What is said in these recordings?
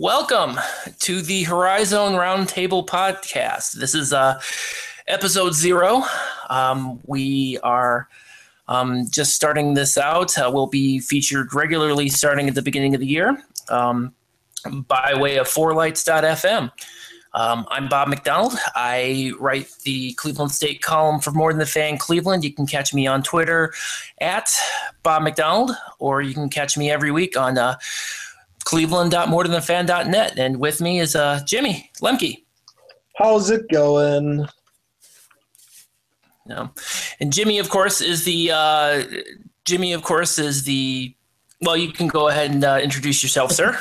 Welcome to the Horizon Roundtable podcast. This is uh, episode zero. Um, we are um, just starting this out. Uh, we'll be featured regularly starting at the beginning of the year um, by way of fourlights.fm. Um, I'm Bob McDonald. I write the Cleveland State column for More Than the Fan Cleveland. You can catch me on Twitter at Bob McDonald, or you can catch me every week on uh, cleveland.morethanthefan.net. And with me is uh, Jimmy Lemke. How's it going? No. And Jimmy, of course, is the uh, Jimmy, of course, is the. Well, you can go ahead and uh, introduce yourself, sir.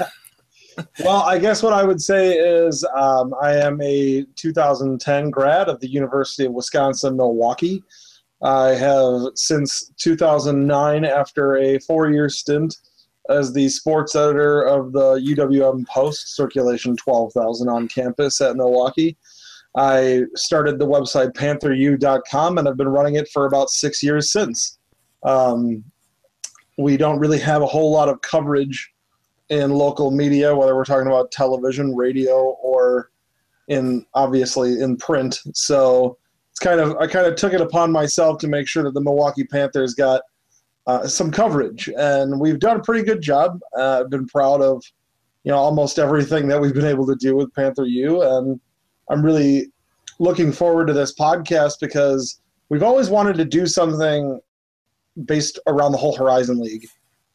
well, I guess what I would say is um, I am a 2010 grad of the University of Wisconsin Milwaukee. I have since 2009, after a four-year stint as the sports editor of the UWM Post, circulation 12,000 on campus at Milwaukee. I started the website PantherU.com and I've been running it for about six years since. Um, we don't really have a whole lot of coverage in local media, whether we're talking about television, radio, or in obviously in print. So it's kind of I kind of took it upon myself to make sure that the Milwaukee Panthers got uh, some coverage, and we've done a pretty good job. Uh, I've been proud of you know almost everything that we've been able to do with Panther U, and I'm really looking forward to this podcast because we've always wanted to do something based around the whole Horizon League.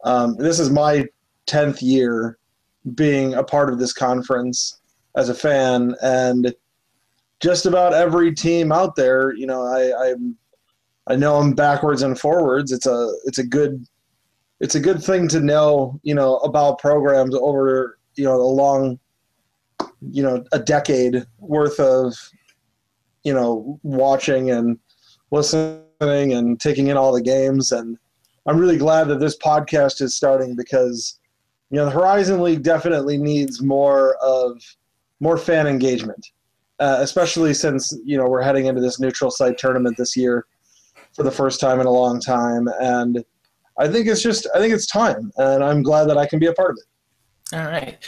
Um, this is my tenth year being a part of this conference as a fan, and just about every team out there, you know, I, I'm I know them backwards and forwards. It's a it's a good it's a good thing to know, you know, about programs over, you know, a long you know, a decade worth of you know, watching and listening and taking in all the games and I'm really glad that this podcast is starting because you know, the Horizon League definitely needs more of more fan engagement. Uh, especially since you know we're heading into this neutral site tournament this year for the first time in a long time, and I think it's just I think it's time, and I'm glad that I can be a part of it. All right,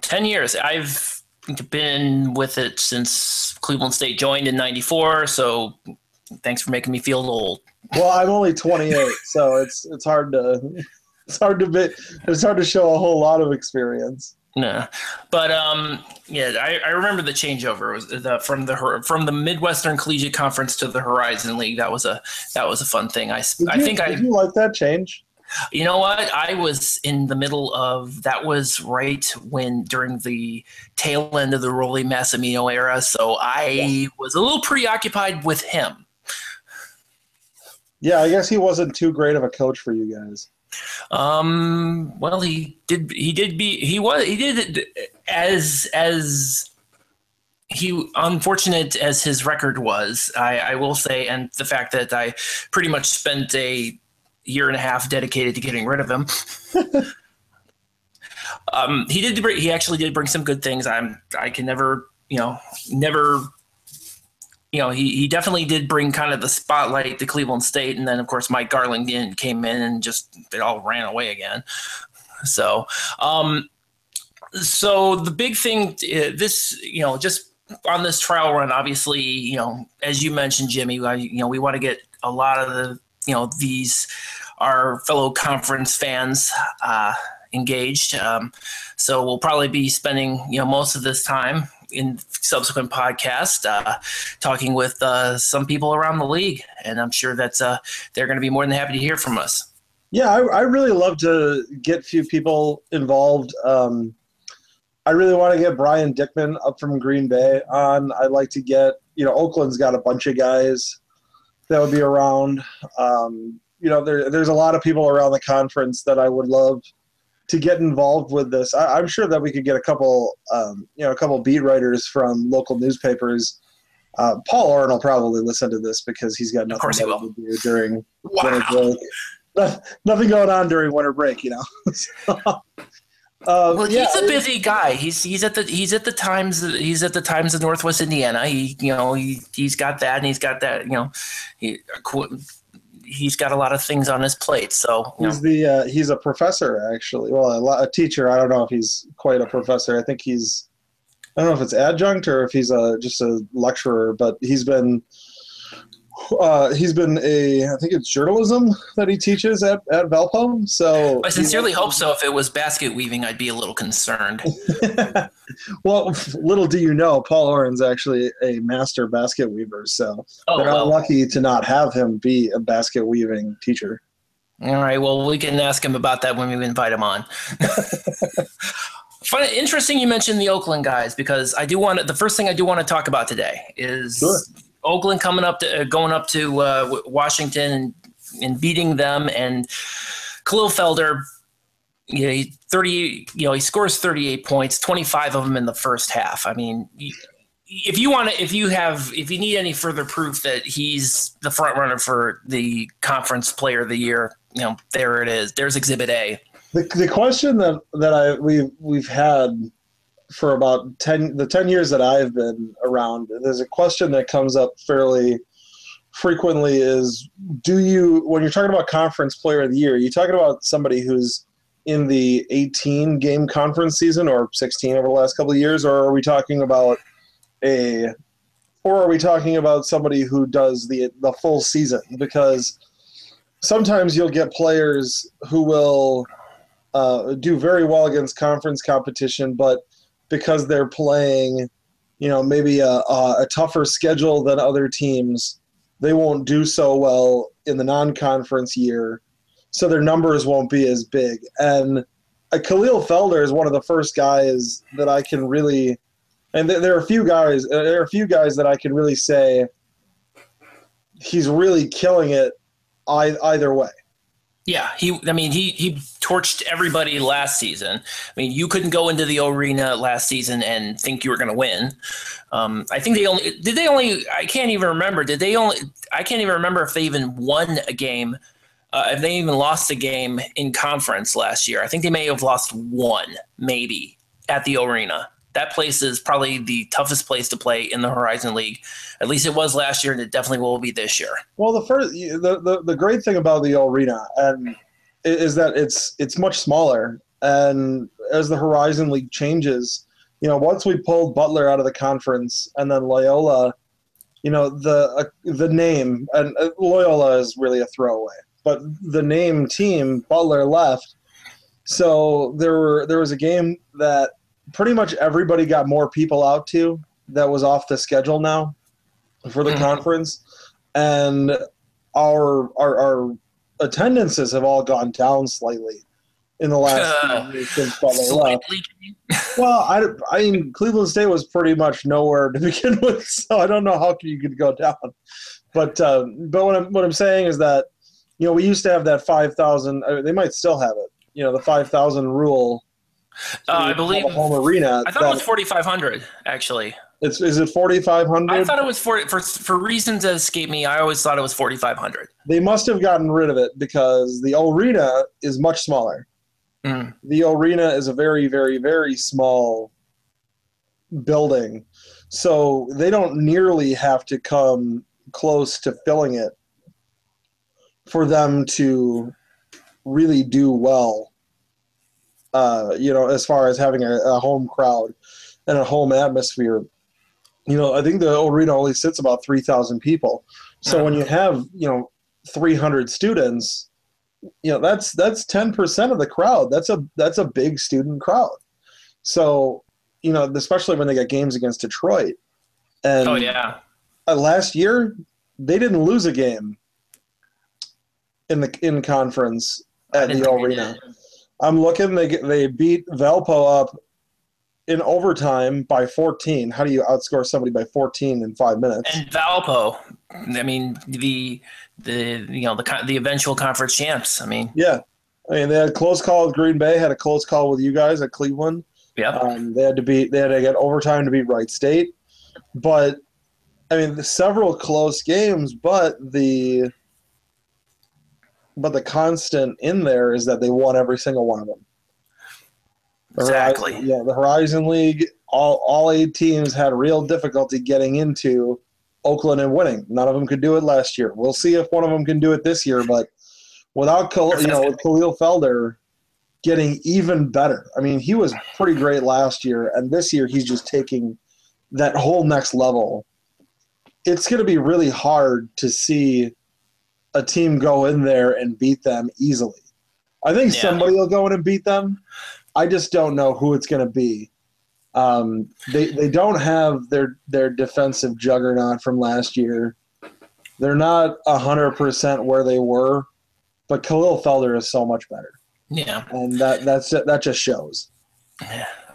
ten years. I've been with it since Cleveland State joined in '94, so thanks for making me feel old. Well, I'm only 28, so it's it's hard to it's hard to be it's hard to show a whole lot of experience. No, but um, yeah, I, I remember the changeover was the, from the from the Midwestern Collegiate Conference to the Horizon League. That was a that was a fun thing. I did I you, think did I you like that change. You know what? I was in the middle of that was right when during the tail end of the Rollie Massimino era, so I yeah. was a little preoccupied with him. Yeah, I guess he wasn't too great of a coach for you guys. Um. Well, he did. He did be. He was. He did as as he unfortunate as his record was. I, I will say, and the fact that I pretty much spent a year and a half dedicated to getting rid of him. um, he did. He actually did bring some good things. I'm. I can never. You know, never you know, he, he definitely did bring kind of the spotlight to Cleveland State. And then, of course, Mike Garland came in and just it all ran away again. So, um, so the big thing, uh, this, you know, just on this trial run, obviously, you know, as you mentioned, Jimmy, you know, we want to get a lot of the, you know, these, our fellow conference fans, uh, engaged. Um, so we'll probably be spending, you know, most of this time in subsequent podcasts, uh, talking with uh, some people around the league, and I'm sure that uh, they're going to be more than happy to hear from us. Yeah, I, I really love to get a few people involved. Um, I really want to get Brian Dickman up from Green Bay on. I'd like to get, you know, Oakland's got a bunch of guys that would be around. Um, you know, there, there's a lot of people around the conference that I would love – to get involved with this. I, am sure that we could get a couple, um, you know, a couple beat writers from local newspapers. Uh, Paul Oren will probably listen to this because he's got nothing to do during wow. winter break. nothing going on during winter break, you know. so, uh, well, yeah, he's a busy guy. He's he's at the he's at the Times. He's at the Times of Northwest Indiana. He you know he he's got that and he's got that. You know, he he's got a lot of things on his plate. So he's the uh, he's a professor actually. Well, a, a, teacher. I don't know if he's quite a professor. I think he's I don't know if it's adjunct or if he's a just a lecturer, but he's been uh, he's been a I think it's journalism that he teaches at, at Valpo. So I sincerely hope so. If it was basket weaving, I'd be a little concerned. well, little do you know, Paul Oren's actually a master basket weaver, so oh, they're well. lucky to not have him be a basket weaving teacher. All right. Well, we can ask him about that when we invite him on. Fun, interesting. You mentioned the Oakland guys because I do want to, the first thing I do want to talk about today is sure. Oakland coming up to uh, going up to uh, Washington and, and beating them, and Kahlil Felder, you know, he thirty, you know, he scores thirty eight points, twenty five of them in the first half. I mean. if you want to, if you have, if you need any further proof that he's the front runner for the conference player of the year, you know, there it is. There's Exhibit A. The, the question that that I we we've had for about 10 the 10 years that I've been around there's a question that comes up fairly frequently is do you when you're talking about conference player of the year are you talking about somebody who's in the 18 game conference season or 16 over the last couple of years or are we talking about a or are we talking about somebody who does the the full season? Because sometimes you'll get players who will uh, do very well against conference competition but because they're playing, you know, maybe a, a, tougher schedule than other teams, they won't do so well in the non-conference year, so their numbers won't be as big. And uh, Kahlil Felder is one of the first guys that I can really, and there are a few guys, uh, there are a few guys that I can really say he's really killing it either way. Yeah, he. I mean, he he torched everybody last season. I mean, you couldn't go into the arena last season and think you were going to win. Um, I think they only did. They only. I can't even remember. Did they only? I can't even remember if they even won a game. Uh, if they even lost a game in conference last year. I think they may have lost one, maybe at the arena that place is probably the toughest place to play in the Horizon League. At least it was last year, and it definitely will be this year. Well, the first, the the, the great thing about the arena and is that it's it's much smaller, and as the Horizon League changes, you know, once we pulled Butler out of the conference, and then Loyola, you know, the uh, the name and uh, Loyola is really a throwaway, but the name team Butler left. So there were there was a game that pretty much everybody got more people out to that was off the schedule now for the mm-hmm. conference, and our, our our attendances have all gone down slightly in the last uh, since left. well, I, I mean, Cleveland State was pretty much nowhere to begin with, so I don't know how you could go down. But uh, but what I'm what I'm saying is that you know we used to have that five thousand. They might still have it. You know, the five thousand rule uh, I believe home arena. I thought it was forty five hundred actually. It's is it forty five hundred? I thought it was for for for reasons that escape me. I always thought it was forty five hundred. They must have gotten rid of it because the arena is much smaller. Mm. The arena is a very very very small building, so they don't nearly have to come close to filling it for them to really do well uh, you know, as far as having a, a, home crowd and a home atmosphere. You know, I think the arena only sits about 3,000 people. So when you have, you know, 300 students, you know, that's that's 10% of the crowd. That's a that's a big student crowd. So, you know, especially when they get games against Detroit. And oh yeah. Uh, last year, they didn't lose a game in the in conference at the arena. I'm looking. They they beat Valpo up in overtime by 14. How do you outscore somebody by 14 in five minutes? And Valpo, I mean the the you know the the eventual conference champs. I mean, yeah, I mean they had a close call with Green Bay, had a close call with you guys at Cleveland. Yeah, um, they had to beat they had to get overtime to beat Wright State, but I mean several close games, but the but the constant in there is that they won every single one of them. The exactly. Horizon, yeah, the Horizon League, all all eight teams had real difficulty getting into Oakland and winning. None of them could do it last year. We'll see if one of them can do it this year. But without Khal- you know with Kahlil Felder getting even better. I mean, he was pretty great last year, and this year he's just taking that whole next level. It's going to be really hard to see a team go in there and beat them easily. I think Yeah. somebody will go in and beat them. I just don't know who it's going to be. Um, they they don't have their their defensive juggernaut from last year. They're not hundred percent where they were, but Kahlil Felder is so much better, Yeah. and that that's that just shows.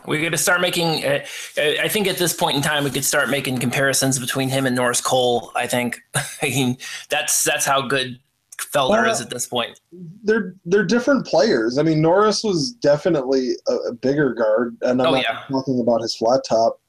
We're going to start making. Uh, I think at this point in time, we could start making comparisons between him and Norris Cole. I think. I mean, that's that's how good Felder Well, is at this point. They're they're different players. I mean, Norris was definitely a, a bigger guard, and I'm Oh, not yeah. talking about his flat top.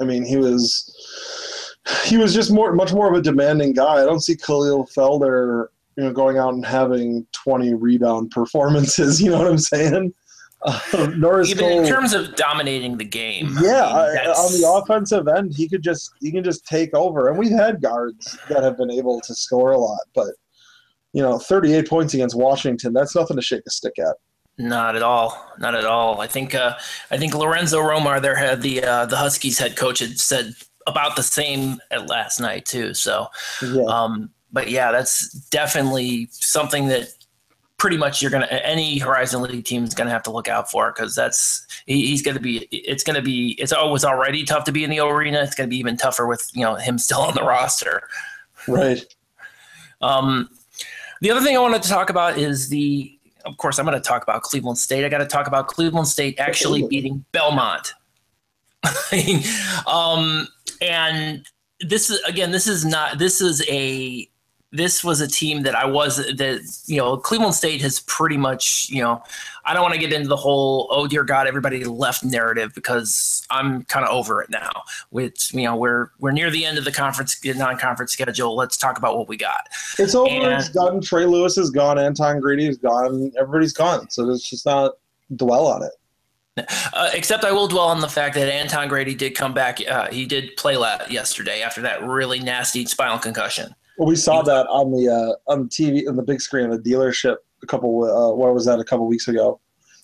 I mean, he was he was just more much more of a demanding guy. I don't see Kahlil Felder, you know, going out and having 20 rebound performances. You know what I'm saying? Uh, Norris Even Cole, in terms of dominating the game. yeah, I mean, on the offensive end, he could just he can just take over, and we've had guards that have been able to score a lot, but you know, 38 points against Washington, that's nothing to shake a stick at. Not at all. Not at all. I think uh, I think Lorenzo Romar, their head, the uh, the Huskies head coach, had said about the same at last night too. So, Yeah, um, but yeah, that's definitely something that pretty much you're gonna any Horizon League team is gonna have to look out for because that's he, he's gonna be it's gonna be it's always already tough to be in the arena. It's gonna be even tougher with you know him still on the roster. right. Um, the other thing I wanted to talk about is the, of course, I'm going to talk about Cleveland State. I got to talk about Cleveland State actually beating Belmont. um, and this is again, this is not. This is a. This was a team that I was that you know Cleveland State has pretty much you know I don't want to get into the whole oh dear God everybody left narrative because I'm kind of over it now. Which you know we're we're near the end of the conference non-conference schedule. Let's talk about what we got. It's over. And- it's done. Trey Lewis is gone. Anton Grady is gone. Everybody's gone. So let's just not dwell on it. Uh, except I will dwell on the fact that Anton Grady did come back. Uh, he did play la- yesterday after that really nasty spinal concussion. Well, we saw that on the uh, on the TV on the big screen at the dealership a couple. Uh, where was that? A couple weeks ago.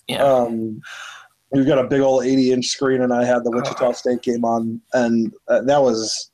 Yeah. Um, we've got a big old 80 inch screen, and I had the Wichita State game on, and uh, that was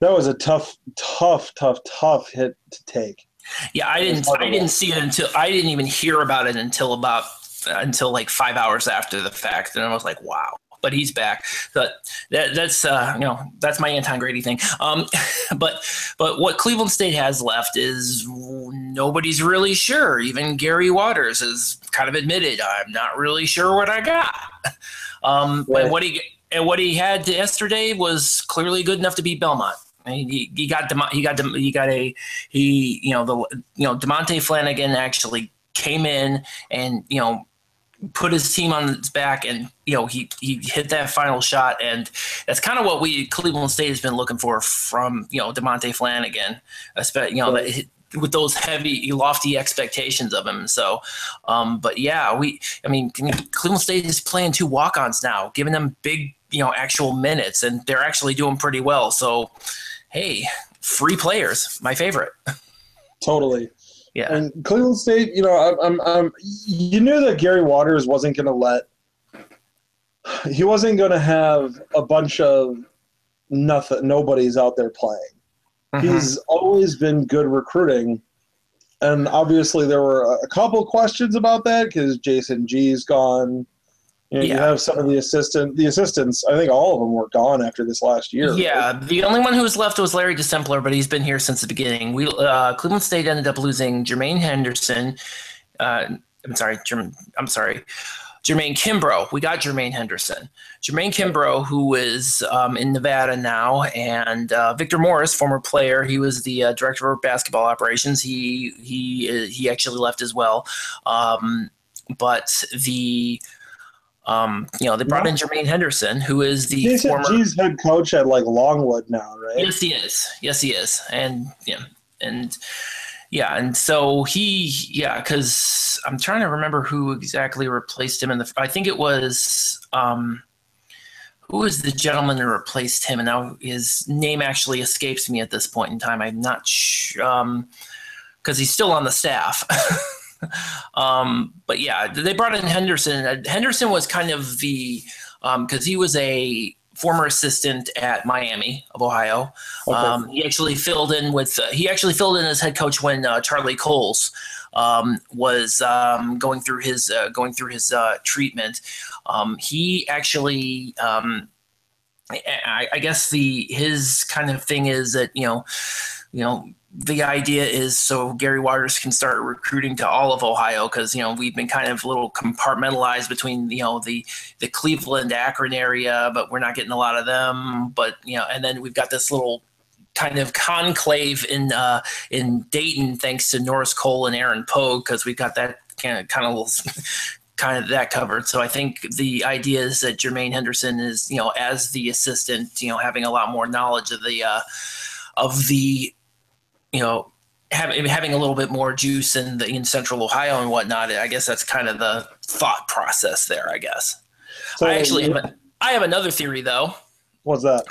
that was a tough, tough, tough, tough hit to take. Yeah, I didn't. I didn't see it until I didn't even hear about it until about until like five hours after the fact, and I was like, wow. But he's back. But that, that's uh, you know that's my Anton Grady thing. Um, but but what Cleveland State has left is nobody's really sure. Even Gary Waters has kind of admitted I'm not really sure what I got. Um, and what he and what he had yesterday was clearly good enough to beat Belmont. He, he got Dem- he got he got a he you know the you know Demonte Flannigan actually came in and you know put his team on his back and you know he he hit that final shot and that's kind of what we Cleveland State has been looking for from you know Demonte Flannigan, especially you know that with those heavy lofty expectations of him. So, um, but yeah, we I mean Cleveland State is playing two walk-ons now, giving them big you know actual minutes and they're actually doing pretty well. So, hey, free players, my favorite. Totally. Yeah. And Cleveland State, you know, I'm, I'm, I'm you knew that Gary Waters wasn't going to let he wasn't going to have a bunch of nothing nobody's out there playing. Mm-hmm. He's always been good recruiting. And obviously there were a couple questions about that because Jayson Gee's gone. You, know, you have some of the assistant the assistants, I think all of them were gone after this last year. Yeah, the only one who was left was Larry DeSimpelare, but he's been here since the beginning. We uh, Cleveland State ended up losing Jermaine Henderson. Uh, I'm sorry, Jerm, I'm sorry, Jermaine Kimbrough. We got Jermaine Henderson, Jermaine Kimbrough, who is um, in Nevada now, and uh, Victor Morris, former player. He was the uh, director of basketball operations. He he he actually left as well, um, but the. Um, you know, they brought in Jermaine Henderson, who is the Jason former. Gee's head coach at like Longwood now, right? Yes, he is. Yes, he is. And yeah, and yeah, and so he, yeah, because I'm trying to remember who exactly replaced him in the. I think it was. um who is the gentleman that replaced him? And now his name actually escapes me at this point in time. I'm not sure um, because he's still on the staff. um, but yeah, they brought in Henderson. Henderson was kind of the because um, he was a former assistant at Miami of Ohio. Okay. Um, he actually filled in with uh, he actually filled in as head coach when uh, Charlie Coles um, was um, going through his uh, going through his uh, treatment. Um, he actually. Um, I, I guess the his kind of thing is that you know, you know, the idea is so Gary Waters can start recruiting to all of Ohio because you know we've been kind of a little compartmentalized between you know the the Cleveland Akron area, but we're not getting a lot of them. But you know, and then we've got this little kind of conclave in uh, in Dayton thanks to Norris Cole and Aaron Pogue because we've got that kind of kind of little kind of that covered. So I think the idea is that Jermaine Henderson is you know as the assistant, you know, having a lot more knowledge of the uh, of the you know, having having a little bit more juice in the in Central Ohio and whatnot. I guess that's kind of the thought process there. I guess. So, I actually have a, I have another theory though. What's that?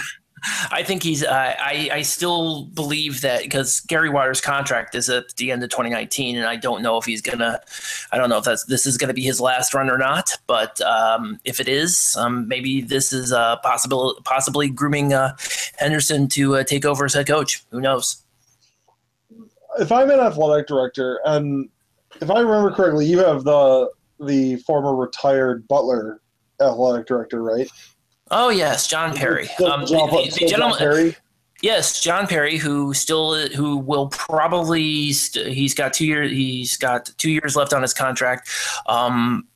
I think he's. Uh, I I still believe that because Gary Waters' contract is at the end of 2019, and I don't know if he's gonna. I don't know if that's this is gonna be his last run or not. But um, if it is, um, maybe this is uh, possible, possibly grooming uh, Henderson to uh, take over as head coach. Who knows? If I'm an athletic director, and if I remember correctly, you have the the former retired Butler athletic director, right? Oh yes, John Parry. Um, John, the, the gentleman, Parry. Yes, John Parry, who still who will probably st- he's got two years he's got two years left on his contract. Um,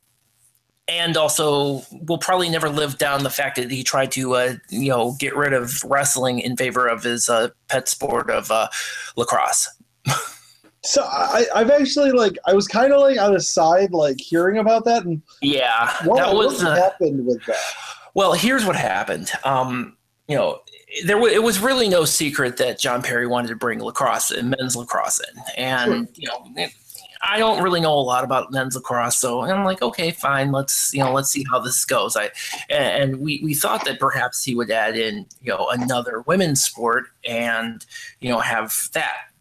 and also will probably never live down the fact that he tried to uh, you know get rid of wrestling in favor of his uh, pet sport of uh, lacrosse so I, I've actually like I was kind of like on the side, like hearing about that, and yeah, what, that was what uh, happened with that. Well, here's what happened. Um, you know, there w- it was really no secret that John Parry wanted to bring lacrosse and men's lacrosse in, and sure. you know. I don't really know a lot about men's lacrosse, so I'm like, okay, fine. Let's you know, let's see how this goes. I and we we thought that perhaps he would add in you know another women's sport and you know have that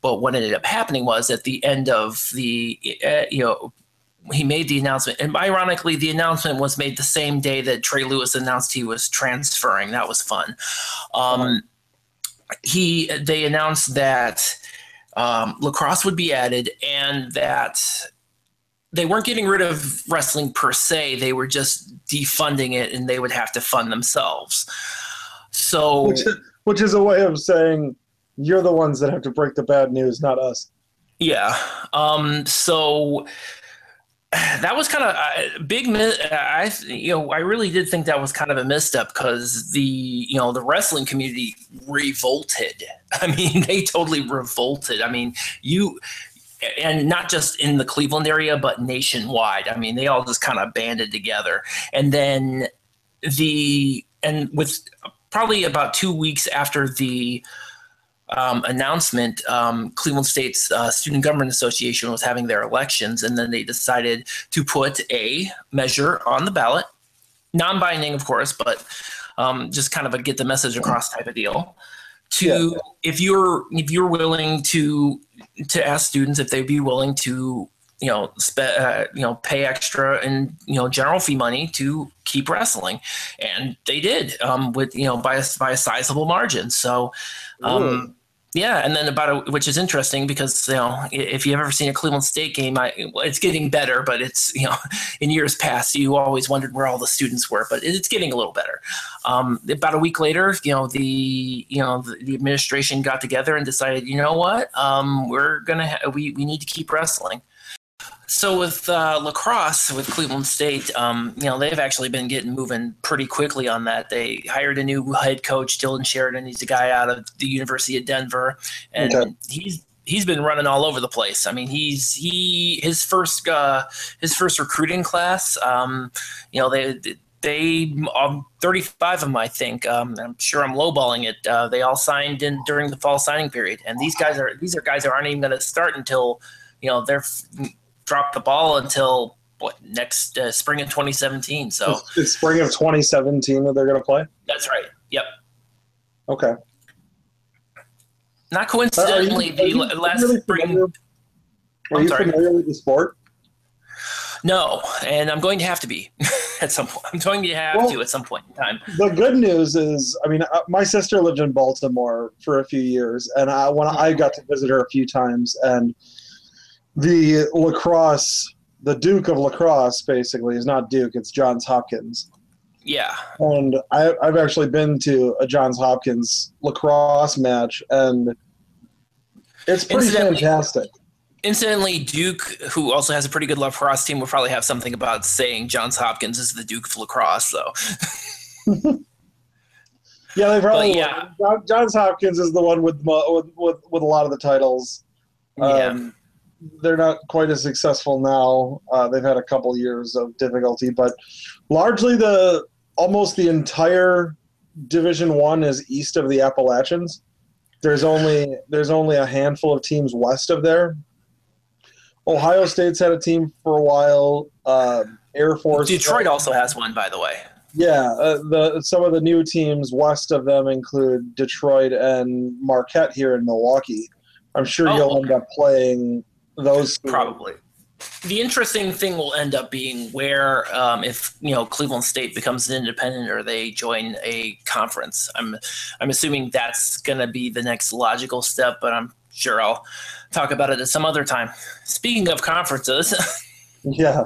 but what ended up happening was at the end of the, uh, you know, he made the announcement, and ironically, the announcement was made the same day that Trey Lewis announced he was transferring. That was fun. Um, he they announced that um, lacrosse would be added, and that they weren't getting rid of wrestling per se. They were just defunding it, and they would have to fund themselves. So, which, which is a way of saying you're the ones that have to break the bad news, not us. Yeah. Um, so that was kind of a uh, big. I you know I really did think that was kind of a misstep because the you know the wrestling community revolted. I mean they totally revolted. I mean you and not just in the Cleveland area but nationwide. I mean they all just kind of banded together and then the and with probably about two weeks after the um, announcement, um, Cleveland State's uh, Student Government Association was having their elections, and then they decided to put a measure on the ballot, non-binding, of course, but um, just kind of a get the message across type of deal. To yeah. if you're if you're willing to to ask students if they'd be willing to you know spe- uh, you know pay extra and you know general fee money to keep wrestling and they did um, with you know by a, by a sizable margin so um, yeah, and then about a, which is interesting because you know if you've ever seen a Cleveland State game, I, it's getting better, but it's you know in years past you always wondered where all the students were, but it's getting a little better. Um, about a week later, you know the you know the, the administration got together and decided, you know what, um, we're gonna ha- we we need to keep wrestling. So with uh, lacrosse with Cleveland State, um, you know they've actually been getting moving pretty quickly on that. They hired a new head coach, Dylan Sheridan. He's a guy out of the University of Denver, and okay. he's he's been running all over the place. I mean, he's he his first uh, his first recruiting class. Um, you know they they um, 35 of them i think um, i'm sure i'm lowballing it uh, they all signed in during the fall signing period and these guys are these are guys that aren't even going to start until you know they're drop the ball until what next uh, spring of 2017. So it's, it's spring of 2017 that they're going to play. That's right. Yep. Okay. Not coincidentally, you, the last really spring. Are you sorry. familiar with the sport? No, and I'm going to have to be at some point. I'm going to have well, to at some point in time. The good news is, I mean, uh, my sister lived in Baltimore for a few years, and I, when I got to visit her a few times, and the lacrosse, the Duke of lacrosse, basically is not Duke; it's Johns Hopkins. Yeah. And I, I've actually been to a Johns Hopkins lacrosse match, and it's pretty fantastic. Incidentally, Duke, who also has a pretty good lacrosse team, will probably have something about saying Johns Hopkins is the Duke of lacrosse, though. yeah, they probably. But, yeah. Johns Hopkins is the one with with with, with a lot of the titles. Um, yeah. They're not quite as successful now. Uh, they've had a couple years of difficulty, but largely the almost the entire Division One is east of the Appalachians. There's only there's only a handful of teams west of there. Ohio State's had a team for a while. Uh, Air Force. Detroit also has one, by the way. Yeah, uh, the some of the new teams west of them include Detroit and Marquette here in Milwaukee. I'm sure oh, you'll okay. end up playing those. Probably the interesting thing will end up being where um, if you know Cleveland State becomes an independent or they join a conference. I'm I'm assuming that's going to be the next logical step, but I'm sure I'll talk about it at some other time. Speaking of conferences, yeah,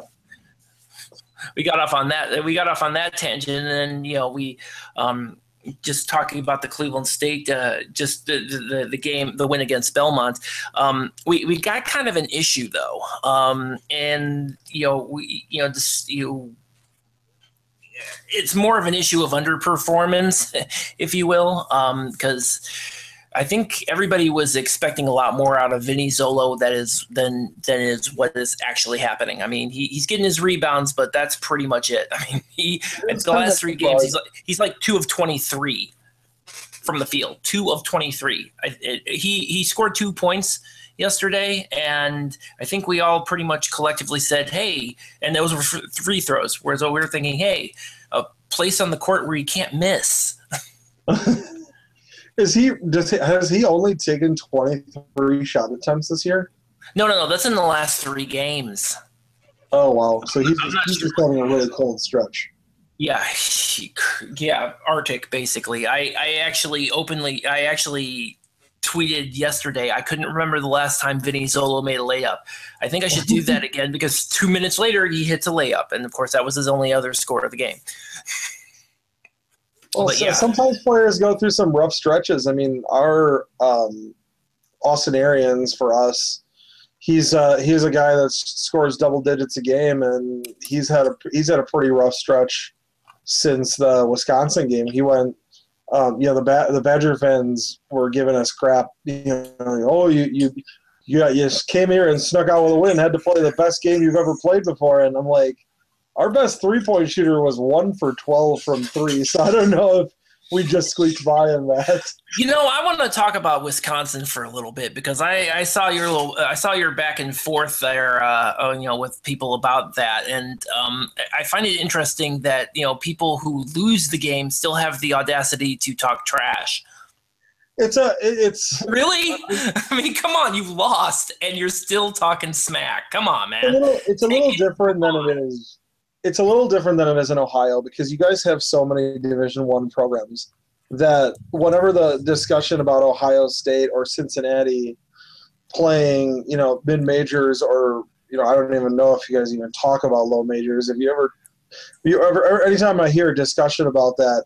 we got off on that. We got off on that tangent, and then you know we um, just talking about the Cleveland State, uh, just the, the, the game, the win against Belmont. Um, we we got kind of an issue though, um, and you know we you know just you. It's more of an issue of underperformance, if you will, because. I think everybody was expecting a lot more out of Vinny Zollo that is than than is what is actually happening. I mean, he, he's getting his rebounds, but that's pretty much it. I mean, he the last three games he's like he's like two of twenty three from the field, two of twenty three. He he scored two points yesterday, and I think we all pretty much collectively said, "Hey," and those were free throws. Whereas we were thinking, "Hey, a place on the court where you can't miss." Is he does he, has he only taken twenty three shot attempts this year? No, no, no. That's in the last three games. Oh wow! So he's, he's sure. just having a really cold stretch. Yeah, he, yeah, Arctic basically. I I actually openly I actually tweeted yesterday. I couldn't remember the last time Vinny Zollo made a layup. I think I should do that again because two minutes later he hits a layup, and of course that was his only other score of the game. Well, but, yeah. sometimes players go through some rough stretches. I mean, our um, Austin Arians for us, he's uh, he's a guy that scores double digits a game, and he's had a he's had a pretty rough stretch since the Wisconsin game. He went, um, you know, the ba- the Badger fans were giving us crap. You know, oh, you you you, got, you came here and snuck out with a win, had to play the best game you've ever played before, and I'm like our best three point shooter was one for 12 from three. So I don't know if we just squeaked by in that. You know, I want to talk about Wisconsin for a little bit because I, I saw your little, I saw your back and forth there, uh, you know, with people about that, and um, I find it interesting that you know people who lose the game still have the audacity to talk trash. It's a, it's really. I mean, come on, you've lost and you're still talking smack. Come on, man. It's a little, it's a little different than it is it's a little different than it is in Ohio because you guys have so many Division One programs that whenever the discussion about Ohio State or Cincinnati playing, you know, mid majors or you know, I don't even know if you guys even talk about low majors. If you ever, you ever, anytime I hear a discussion about that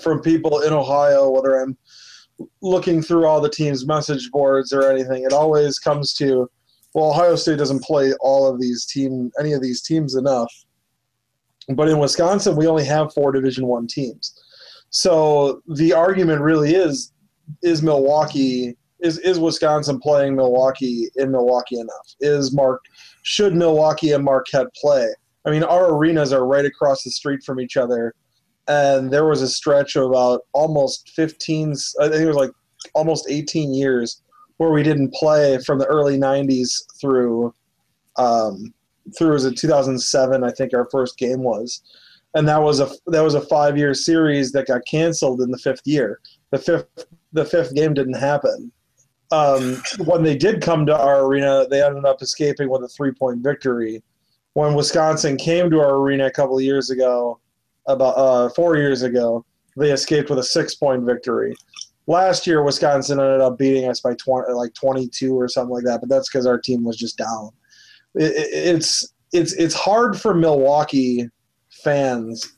from people in Ohio, whether I'm looking through all the teams' message boards or anything, it always comes to well, Ohio State doesn't play all of these team, any of these teams enough. But in Wisconsin, we only have four Division One teams. So the argument really is: is Milwaukee is is Wisconsin playing Milwaukee in Milwaukee enough? Is Mark should Milwaukee and Marquette play? I mean, our arenas are right across the street from each other, and there was a stretch of about almost 15. I think it was like almost 18 years where we didn't play from the early 90s through um, through was it 2007 I think our first game was, and that was a that was a five year series that got canceled in the fifth year. The fifth the fifth game didn't happen. Um, when they did come to our arena, they ended up escaping with a three point victory. When Wisconsin came to our arena a couple of years ago, about uh, four years ago, they escaped with a six point victory. Last year, Wisconsin ended up beating us by 20, like 22 or something like that, but that's because our team was just down. It, it, it's it's it's hard for Milwaukee fans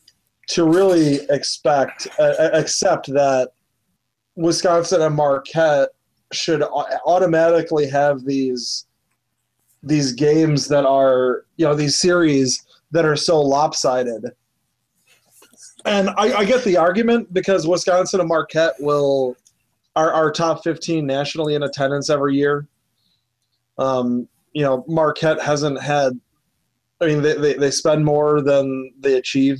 to really expect uh, accept that Wisconsin and Marquette should automatically have these these games that are you know these series that are so lopsided and I, I, get the argument because Wisconsin and Marquette will are our top 15 nationally in attendance every year. Um, you know, Marquette hasn't had. I mean, they, they, they spend more than they achieve.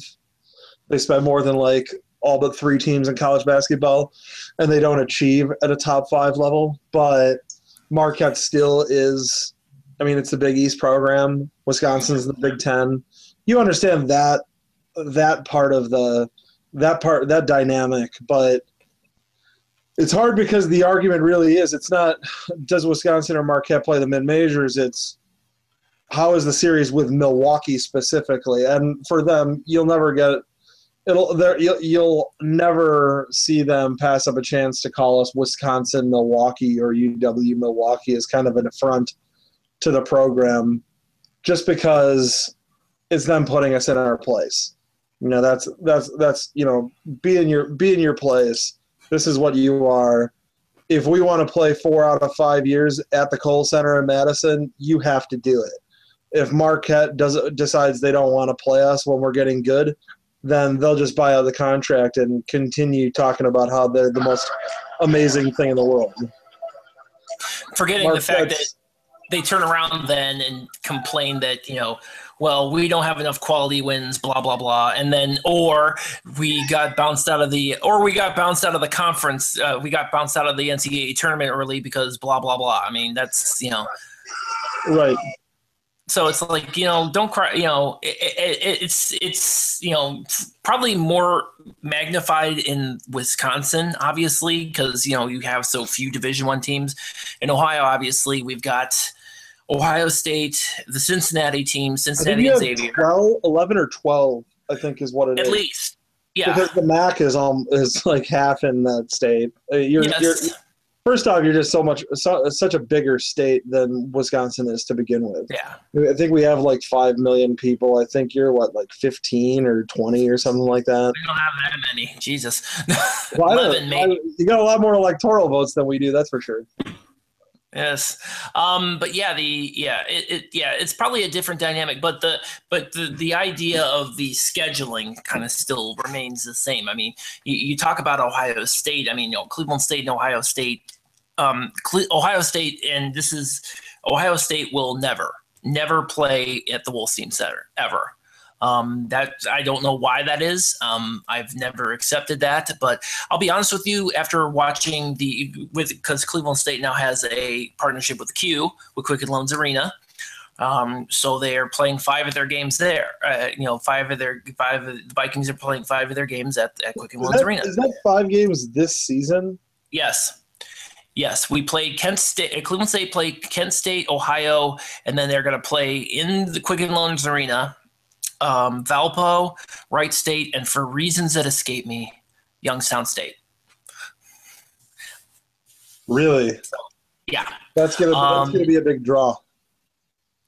They spend more than like all but three teams in college basketball, and they don't achieve at a top five level. But Marquette still is. I mean, it's the Big East program. Wisconsin's the Big Ten. You understand that that part of the that part that dynamic, but it's hard because the argument really is it's not does Wisconsin or Marquette play the mid majors? It's how is the series with Milwaukee specifically? And for them, you'll never get it'll there you'll, you'll never see them pass up a chance to call us Wisconsin Milwaukee or UW Milwaukee as kind of an affront to the program just because it's them putting us in our place. You know, that's that's that's you know, be in your be in your place. This is what you are. If we want to play four out of five years at the Kohl Center in Madison, you have to do it. If Marquette does decides they don't want to play us when we're getting good, then they'll just buy out the contract and continue talking about how they're the most amazing thing in the world. Forgetting Marquette's, the fact that they turn around then and complain that you know well, we don't have enough quality wins, blah blah blah, and then or we got bounced out of the or we got bounced out of the conference, uh, we got bounced out of the NCAA tournament early because blah blah blah. I mean, that's you know, right. So it's like you know, don't cry. You know, it, it, it's it's you know probably more magnified in Wisconsin, obviously, because you know you have so few Division One teams. In Ohio, obviously, we've got Ohio State, the Cincinnati team, Cincinnati and Xavier. 12, 11 or 12, I think is what it At is. At least. Yeah. Because the MAC is um is like half in that state. Uh, you're, yes. you're first off, you're just so much so, such a bigger state than Wisconsin is to begin with. Yeah. I think we have like five million people. I think you're what like 15 or 20 or something like that. We don't have that many. Jesus. well, 11, maybe. you got a lot more electoral votes than we do. That's for sure. Yes, um, but yeah, the yeah, it, it, yeah, it's probably a different dynamic, but the but the the idea of the scheduling kind of still remains the same. I mean, you, you talk about Ohio State. I mean, you know, Cleveland State and Ohio State, um, Cle- Ohio State, and this is Ohio State will never never play at the Wolstein Center ever. Um, that I don't know why that is. Um, I've never accepted that, but I'll be honest with you. After watching the with because Cleveland State now has a partnership with Q with Quicken Loans Arena, um, so they are playing five of their games there. Uh, you know, five of their five of the Vikings are playing five of their games at, at Quicken Loans that, Arena. Is that five games this season? Yes. Yes, we played Kent State. Cleveland State played Kent State, Ohio, and then they're going to play in the Quicken Loans Arena um, Valpo, Wright State, and for reasons that escape me, Youngstown State. Really? So, yeah. That's gonna um, that's gonna be a big draw.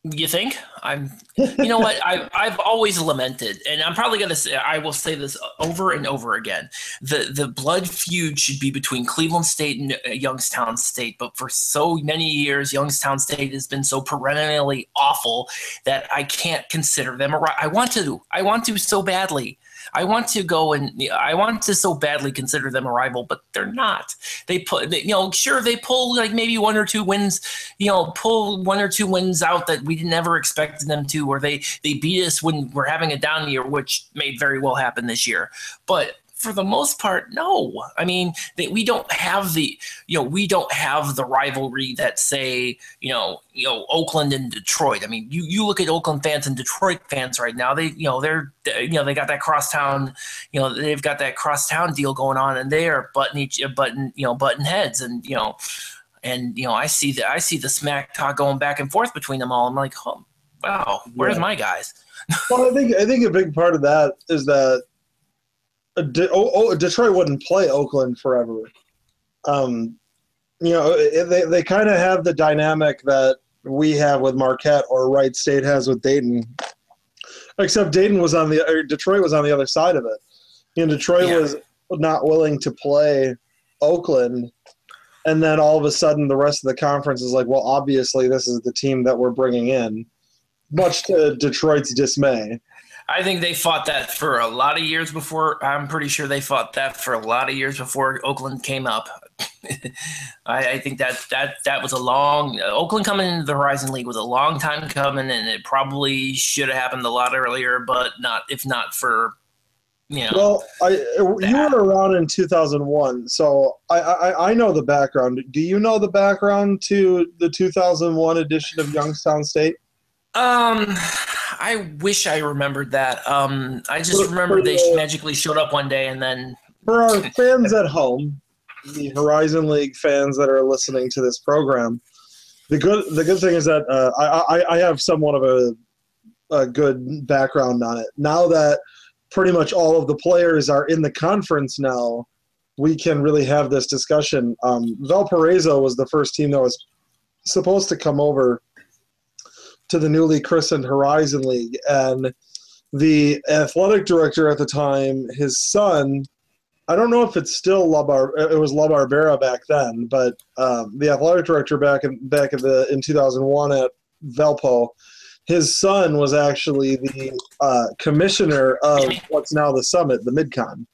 You think? I'm. You know what? I I've always lamented, and I'm probably gonna say I will say this over and over again. The the blood feud should be between Cleveland State and uh, Youngstown State, but for so many years, Youngstown State has been so perennially awful that I can't consider them a. I want to. I want to so badly. I want to go and I want to so badly consider them a rival, but they're not. They put, they, you know, sure they pull like maybe one or two wins, you know, pull one or two wins out that we never expected them to, or they they beat us when we're having a down year, which may very well happen this year. But for the most part, no. I mean, they, we don't have the, you know, we don't have the rivalry that say, you know, you know, Oakland and Detroit. I mean, you, you look at Oakland fans and Detroit fans right now. They, you know, they're, you know, they got that crosstown, you know, they've got that crosstown deal going on, and they are button each button, you know, button heads, and you know, and you know, I see the I see the smack talk going back and forth between them all. I'm like, oh, wow, where's yeah. my guys? well, I think I think a big part of that is that De- oh, oh, Detroit wouldn't play Oakland forever. Um, you know, they they kind of have the dynamic that we have with Marquette or Wright State has with Dayton, except Dayton was on the or Detroit was on the other side of it. You know, Detroit yeah. was not willing to play Oakland, and then all of a sudden the rest of the conference is like, well, obviously this is the team that we're bringing in, much to Detroit's dismay. I think they fought that for a lot of years before. I'm pretty sure they fought that for a lot of years before Oakland came up. I, I, think that that that was a long Oakland coming into the Horizon League was a long time coming, and it probably should have happened a lot earlier, but not if not for you know. Well, I you were around in 2001, so I, I I know the background. Do you know the background to the 2001 edition of Youngstown State? Um, I wish I remembered that. Um, I just for, remember for they the, magically showed up one day and then. For our fans at home, the Horizon League fans that are listening to this program, the good the good thing is that uh, I, I, I have somewhat of a a good background on it. Now that pretty much all of the players are in the conference now, we can really have this discussion. Um, Valparaiso was the first team that was supposed to come over to the newly christened Horizon League. And the athletic director at the time, his son, I don't know if it's still La Bar- it was La Barbera back then, but um, the athletic director back in back in the in 2001 at Valpo, his son was actually the uh, commissioner of what's now the summit, the MidCon.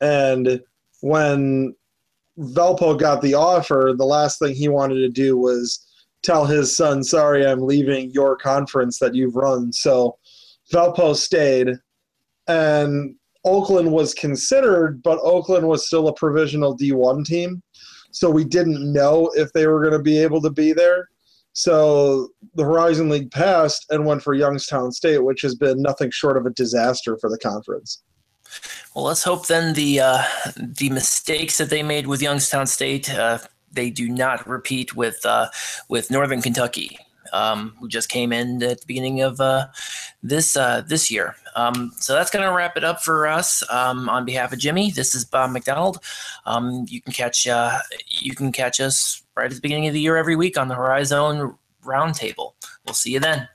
And when Valpo got the offer, the last thing he wanted to do was tell his son, sorry, I'm leaving your conference that you've run. So Valpo stayed, and Oakland was considered, but Oakland was still a provisional D1 team. So we didn't know if they were going to be able to be there. So the Horizon League passed and went for Youngstown State, which has been nothing short of a disaster for the conference. Well, let's hope then the uh, the mistakes that they made with Youngstown State uh, they do not repeat with uh, with Northern Kentucky, um, who just came in at the beginning of uh, this uh, this year. Um, so that's going to wrap it up for us. Um, on behalf of Jimmy, this is Bob McDonald. Um, you can catch uh, you can catch us right at the beginning of the year every week on the Horizon Roundtable. We'll see you then.